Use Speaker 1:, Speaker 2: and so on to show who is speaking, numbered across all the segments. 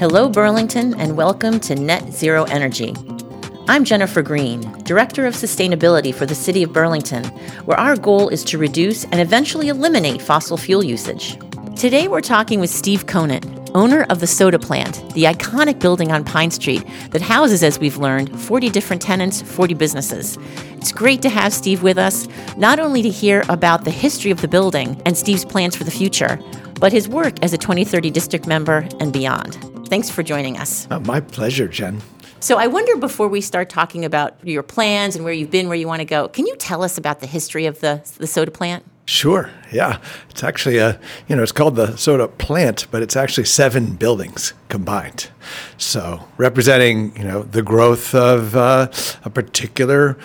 Speaker 1: Hello, Burlington, and welcome to Net Zero Energy. I'm Jennifer Green, Director of Sustainability for the City of Burlington, where our goal is to reduce and eventually eliminate fossil fuel usage. Today, we're talking with Steve Conant, owner of the Soda Plant, the iconic building on Pine Street that houses, as we've learned, 40 different tenants, 40 businesses. It's great to have Steve with us, not only to hear about the history of the building and Steve's plans for the future, but his work as a 2030 district member and beyond. Thanks for joining us.
Speaker 2: Oh, my pleasure, Jen.
Speaker 1: So, I wonder before we start talking about your plans and where you've been, where you want to go, can you tell us about the history of the, the soda plant?
Speaker 2: Sure. Yeah. It's actually a, you know, it's called the soda plant, but it's actually seven buildings combined. So representing, you know, the growth of uh, a particular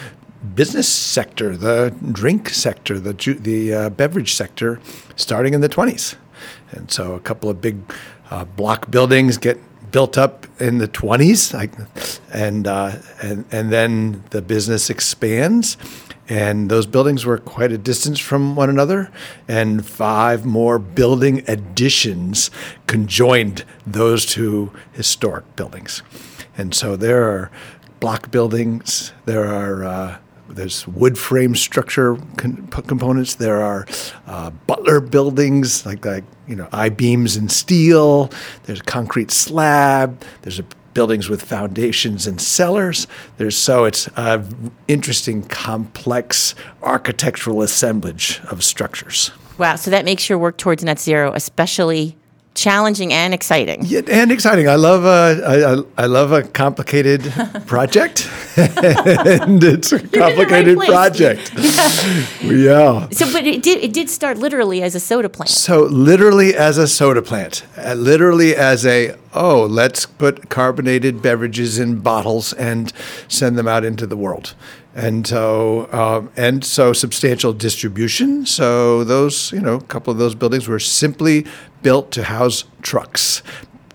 Speaker 2: business sector, the drink sector, the ju- the uh, beverage sector, starting in the 20s. And so a couple of big uh, block buildings get built up in the 20s, like, and, uh, and, and then the business expands. And those buildings were quite a distance from one another, and five more building additions conjoined those two historic buildings. And so there are block buildings, there are uh, there's wood frame structure con- components. There are uh, Butler buildings like like you know I beams and steel. There's a concrete slab. There's a buildings with foundations and cellars. There's so it's an interesting, complex architectural assemblage of structures.
Speaker 1: Wow, so that makes your work towards net zero especially challenging and exciting.
Speaker 2: Yeah, and exciting. I love a, I, I love a complicated project, and it's a complicated
Speaker 1: right
Speaker 2: project. yeah. yeah.
Speaker 1: So, but it did it did start literally as a soda plant.
Speaker 2: So literally as a soda plant, uh, literally as a oh, let's put carbonated beverages in bottles and send them out into the world and so um, and so substantial distribution. So those you know a couple of those buildings were simply built to house trucks,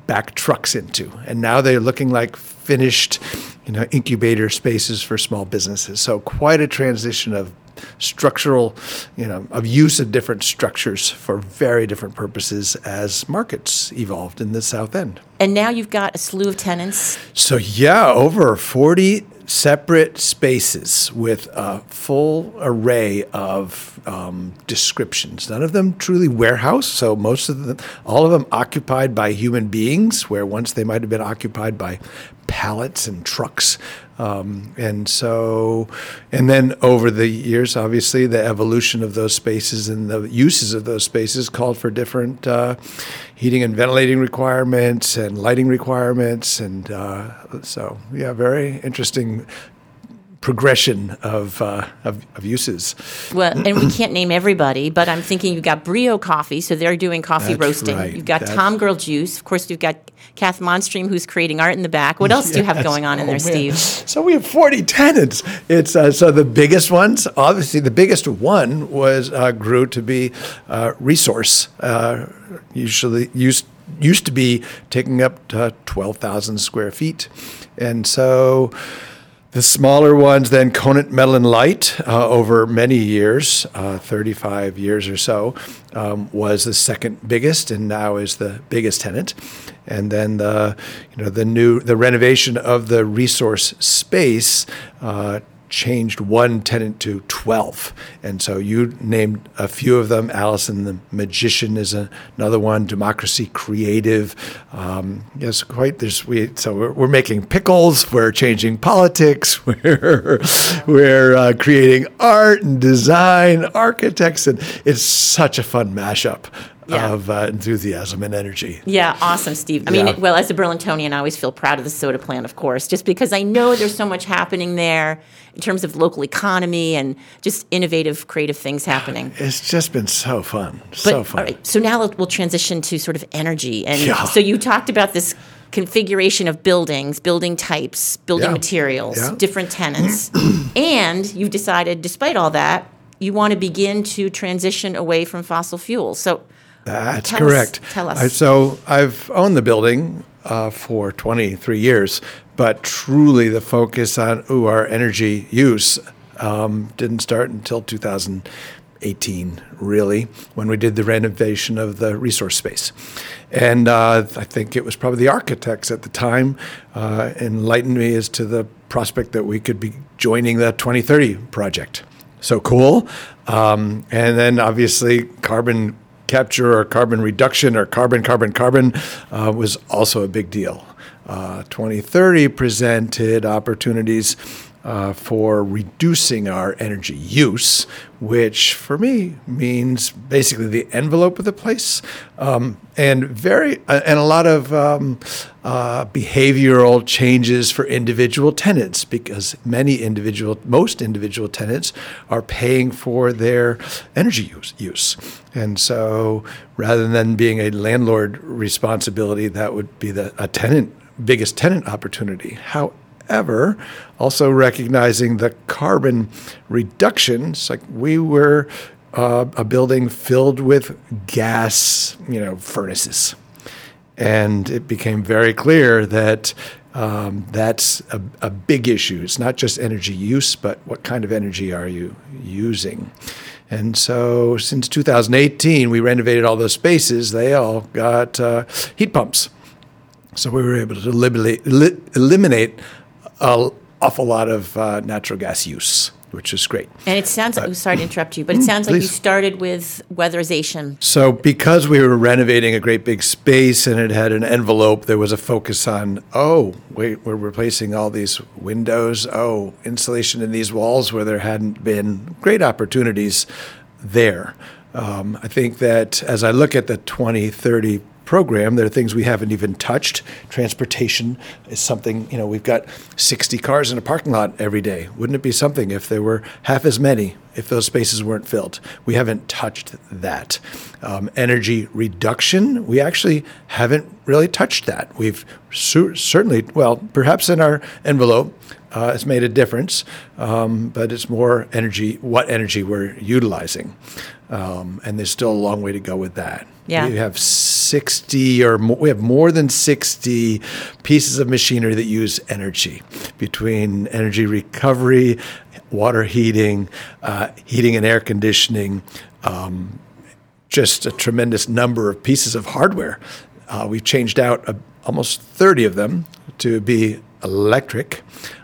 Speaker 2: back trucks into, and now they're looking like finished, you know, incubator spaces for small businesses. So quite a transition of structural, you know, of use of different structures for very different purposes as markets evolved in the South End.
Speaker 1: And now you've got a slew of tenants.
Speaker 2: So yeah, over 40 separate spaces with a full array of um, descriptions. None of them truly warehouse, so most of them, all of them occupied by human beings, where once they might have been occupied by pallets and trucks. Um, and so, and then over the years, obviously, the evolution of those spaces and the uses of those spaces called for different uh, heating and ventilating requirements and lighting requirements. And uh, so, yeah, very interesting progression of, uh, of, of, uses.
Speaker 1: Well, and we can't name everybody, but I'm thinking you've got Brio Coffee, so they're doing coffee
Speaker 2: That's
Speaker 1: roasting.
Speaker 2: right.
Speaker 1: You've got
Speaker 2: That's-
Speaker 1: Tom Girl Juice. Of course, you've got Kath Montstream, who's creating art in the back. What else do you have going on in
Speaker 2: Oh,
Speaker 1: there,
Speaker 2: man.
Speaker 1: Steve?
Speaker 2: So we have 40 tenants. It's uh, so the biggest ones, obviously, the biggest one was uh, grew to be uh, resource. Uh, usually used used to be taking up to 12,000 square feet, and so. The smaller ones, then Conant Metal and Light, uh, over many years, uh, 35 years or so, um, was the second biggest, and now is the biggest tenant. And then the, you know, the new the renovation of the resource space uh, changed one tenant to 12. And so you named a few of them. Allison the Magician is a, another one. Democracy Creative. Um, yes, quite. There's we. So we're, we're making pickles. We're changing politics. We're we're uh, creating art and design, architects, and it's such a fun mashup
Speaker 1: Yeah.
Speaker 2: of uh, enthusiasm and energy.
Speaker 1: Yeah, awesome, Steve. I mean,
Speaker 2: Yeah.
Speaker 1: well, as a Burlingtonian, I always feel proud of the soda plant, of course, just because I know there's so much happening there in terms of local economy and just innovative, creative things happening.
Speaker 2: It's just been so fun,
Speaker 1: But,
Speaker 2: so fun.
Speaker 1: All right, so now we'll transition to sort of energy. And
Speaker 2: Yeah.
Speaker 1: so you talked about this configuration of buildings, building types, building materials, different tenants. and you've decided, despite all that, you want to begin to transition away from fossil fuels. So
Speaker 2: That's
Speaker 1: Tell us-
Speaker 2: correct.
Speaker 1: tell us.
Speaker 2: I- so I've owned the building uh, for 23 years, but truly the focus on our energy use Um, didn't start until 2018, really, when we did the renovation of the resource space. And uh, I think it was probably the architects at the time uh, enlightened me as to the prospect that we could be joining the 2030 project. So cool. Um, and then obviously carbon capture or carbon reduction or carbon, carbon, carbon uh, was also a big deal. Uh, 2030 presented opportunities uh, for reducing our energy use, which for me means basically the envelope of the place, um, and very uh, and a lot of um, uh, behavioral changes for individual tenants because many individual, most individual tenants are paying for their energy use, use. and so rather than being a landlord responsibility, that would be the a tenant biggest tenant opportunity. However, also recognizing the carbon reductions, like we were uh, a building filled with gas, you know, furnaces, and it became very clear that um, that's a, a, big issue. It's not just energy use, but what kind of energy are you using? And so, since 2018, we renovated all those spaces. They all got uh, heat pumps. So we were able to eliminate, eliminate an awful lot of uh, natural gas use, which is great.
Speaker 1: And it sounds like, I'm sorry to interrupt you, but it mm, sounds like you started with weatherization.
Speaker 2: So because we were renovating a great big space and it had an envelope, there was a focus on, oh, wait, we're replacing all these windows. Oh, insulation in these walls where there hadn't been great opportunities there. Um, I think that as I look at the 2030 program. There are things we haven't even touched. Transportation is something, you know, we've got 60 cars in a parking lot every day. Wouldn't it be something if there were half as many, if those spaces weren't filled? We haven't touched that. Um, energy reduction, we actually haven't really touched that. We've su- certainly, well, perhaps in our envelope, uh, it's made a difference, um, but it's more energy, what energy we're utilizing. Um, and there's still a long way to go with that.
Speaker 1: Yeah.
Speaker 2: We have 60 or more, we have more than 60 pieces of machinery that use energy between energy recovery, water heating, uh, heating and air conditioning, um, just a tremendous number of pieces of hardware. Uh, we've changed out a, almost 30 of them to be electric.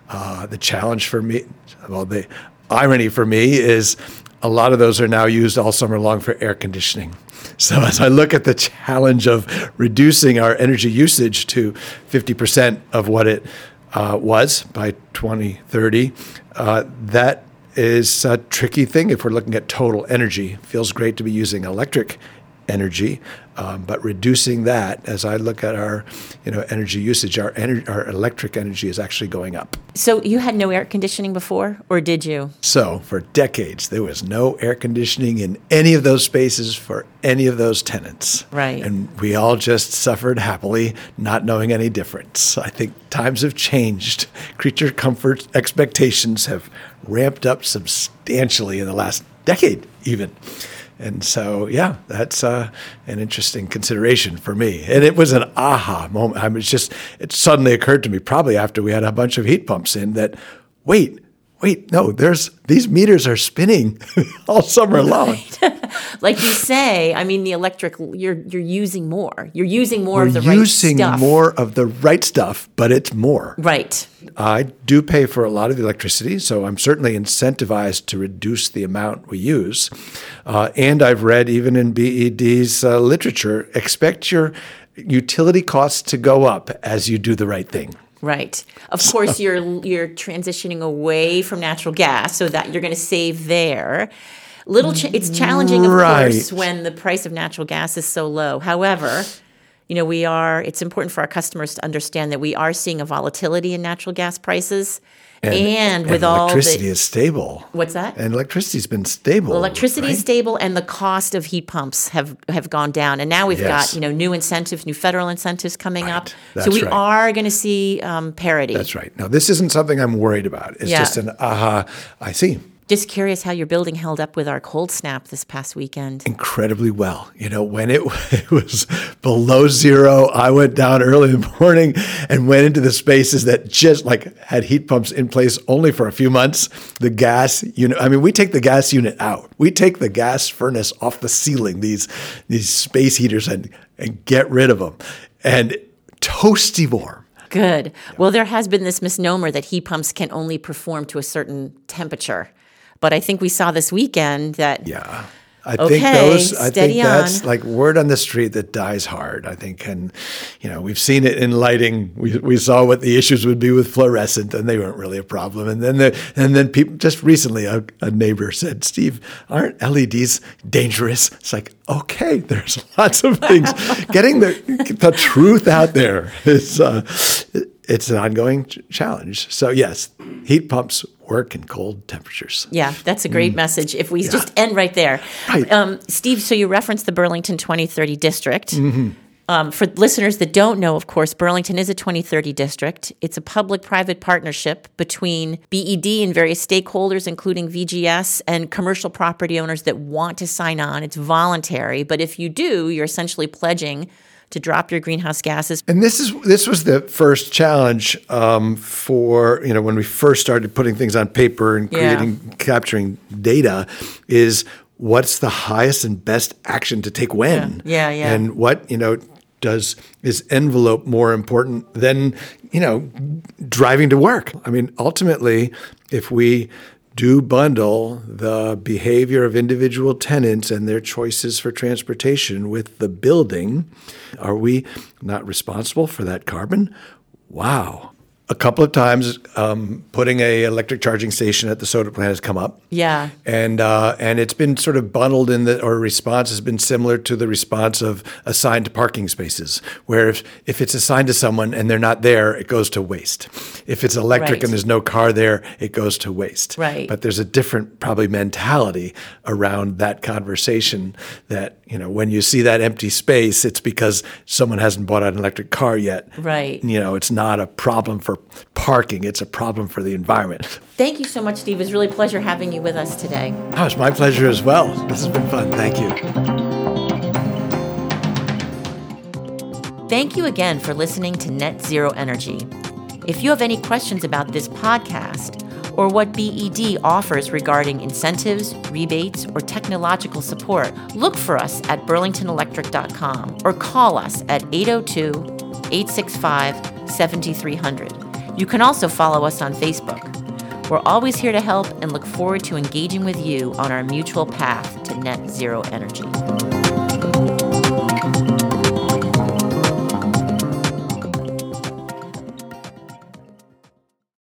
Speaker 2: Uh, the challenge for me, well, the irony for me is a lot of those are now used all summer long for air conditioning. So as I look at the challenge of reducing our energy usage to 50% of what it uh, was by 2030, uh, that is a tricky thing if we're looking at total energy. Feels great to be using electric energy, um, but reducing that, as I look at our, you know, energy usage, our ener- our electric energy is actually going up.
Speaker 1: So you had no air conditioning before, or did you?
Speaker 2: So for decades, there was no air conditioning in any of those spaces for any of those tenants.
Speaker 1: Right.
Speaker 2: And we all just suffered happily, not knowing any difference. I think times have changed. Creature comfort expectations have ramped up substantially in the last decade, even. And so, yeah, that's uh, an interesting consideration for me. And it was an aha moment. I mean, it's just, it suddenly occurred to me, probably after we had a bunch of heat pumps in, that wait, wait, no, there's these meters are spinning all summer long.
Speaker 1: like you say, I mean, the electric, you're you're using more. You're using more
Speaker 2: We're
Speaker 1: of the right stuff.
Speaker 2: using more of the right stuff, but it's more.
Speaker 1: Right.
Speaker 2: I do pay for a lot of the electricity, so I'm certainly incentivized to reduce the amount we use. Uh, and I've read even in BED's uh, literature, expect your utility costs to go up as you do the right thing.
Speaker 1: Right. Of course, you're you're transitioning away from natural gas, so that you're going to save there. Little, ch- it's challenging, of right. course, when the price of natural gas is so low. However, you know, we are. It's important for our customers to understand that we are seeing a volatility in natural gas prices. And, and, with
Speaker 2: and
Speaker 1: all
Speaker 2: electricity is stable.
Speaker 1: What's that?
Speaker 2: And electricity's been stable.
Speaker 1: Well, electricity
Speaker 2: right?
Speaker 1: is stable, and the cost of heat pumps have have gone down. And now we've yes. got you know new incentives, new federal incentives coming
Speaker 2: right.
Speaker 1: up.
Speaker 2: That's
Speaker 1: so we
Speaker 2: right.
Speaker 1: are going to see um, parity.
Speaker 2: That's right. Now this isn't something I'm worried about. It's
Speaker 1: yeah.
Speaker 2: just an aha. I see.
Speaker 1: Just curious how your building held up with our cold snap this past weekend.
Speaker 2: Incredibly well. You know, when it, it was below zero, I went down early in the morning and went into the spaces that just like had heat pumps in place only for a few months. The gas unit, I mean, we take the gas unit out. We take the gas furnace off the ceiling, these, these space heaters, and, and get rid of them. And toasty warm.
Speaker 1: Good. Well, there has been this misnomer that heat pumps can only perform to a certain temperature. But I think we saw this weekend that
Speaker 2: Yeah. I
Speaker 1: Okay,
Speaker 2: think those I think that's
Speaker 1: on.
Speaker 2: like word on the street that dies hard. I think and you know, we've seen it in lighting. We we saw what the issues would be with fluorescent and they weren't really a problem. And then the and then people just recently a, a neighbor said, Steve, aren't LEDs dangerous? It's like, okay, there's lots of things. Getting the the truth out there is uh, it's an ongoing ch- challenge. So yes, heat pumps work in cold temperatures.
Speaker 1: Yeah, that's a great message. If we just end right there.
Speaker 2: Mm. Right.
Speaker 1: Um, Steve, so you referenced the Burlington 2030 district.
Speaker 2: Mm-hmm.
Speaker 1: Um, for listeners that don't know, of course, Burlington is a 2030 district. It's a public private partnership between BED and various stakeholders, including VGS and commercial property owners that want to sign on. It's voluntary, but if you do, you're essentially pledging to drop your greenhouse gases.
Speaker 2: And this is this was the first challenge um, for you know when we first started putting things on paper and
Speaker 1: Yeah.
Speaker 2: creating capturing data is what's the highest and best action to take when
Speaker 1: Yeah. Yeah, yeah.
Speaker 2: and what you know does is envelope more important than you know driving to work i mean ultimately if we do bundle the behavior of individual tenants and their choices for transportation with the building. Are we not responsible for that carbon? Wow a couple of times um, putting a electric charging station at the soda plant has come up
Speaker 1: Yeah.
Speaker 2: and uh, and it's been sort of bundled in the or response has been similar to the response of assigned parking spaces, where if, if it's assigned to someone and they're not there, it goes to waste. If it's electric
Speaker 1: Right.
Speaker 2: and there's no car there, it goes to waste.
Speaker 1: Right.
Speaker 2: But there's a different probably mentality around that conversation that you know when you see that empty space, it's because someone hasn't bought an electric car yet.
Speaker 1: Right.
Speaker 2: You know, it's not a problem for parking; it's a problem for the environment.
Speaker 1: Thank you so much, Steve. It was really a pleasure having you with us today.
Speaker 2: Oh, it's my pleasure as well. This has been fun. Thank you.
Speaker 1: Thank you again for listening to Net Zero Energy. If you have any questions about this podcast or what BED offers regarding incentives, rebates, or technological support, look for us at burlingtonelectric.com or call us at 802 865 7300. You can also follow us on Facebook. We're always here to help and look forward to engaging with you on our mutual path to net zero energy.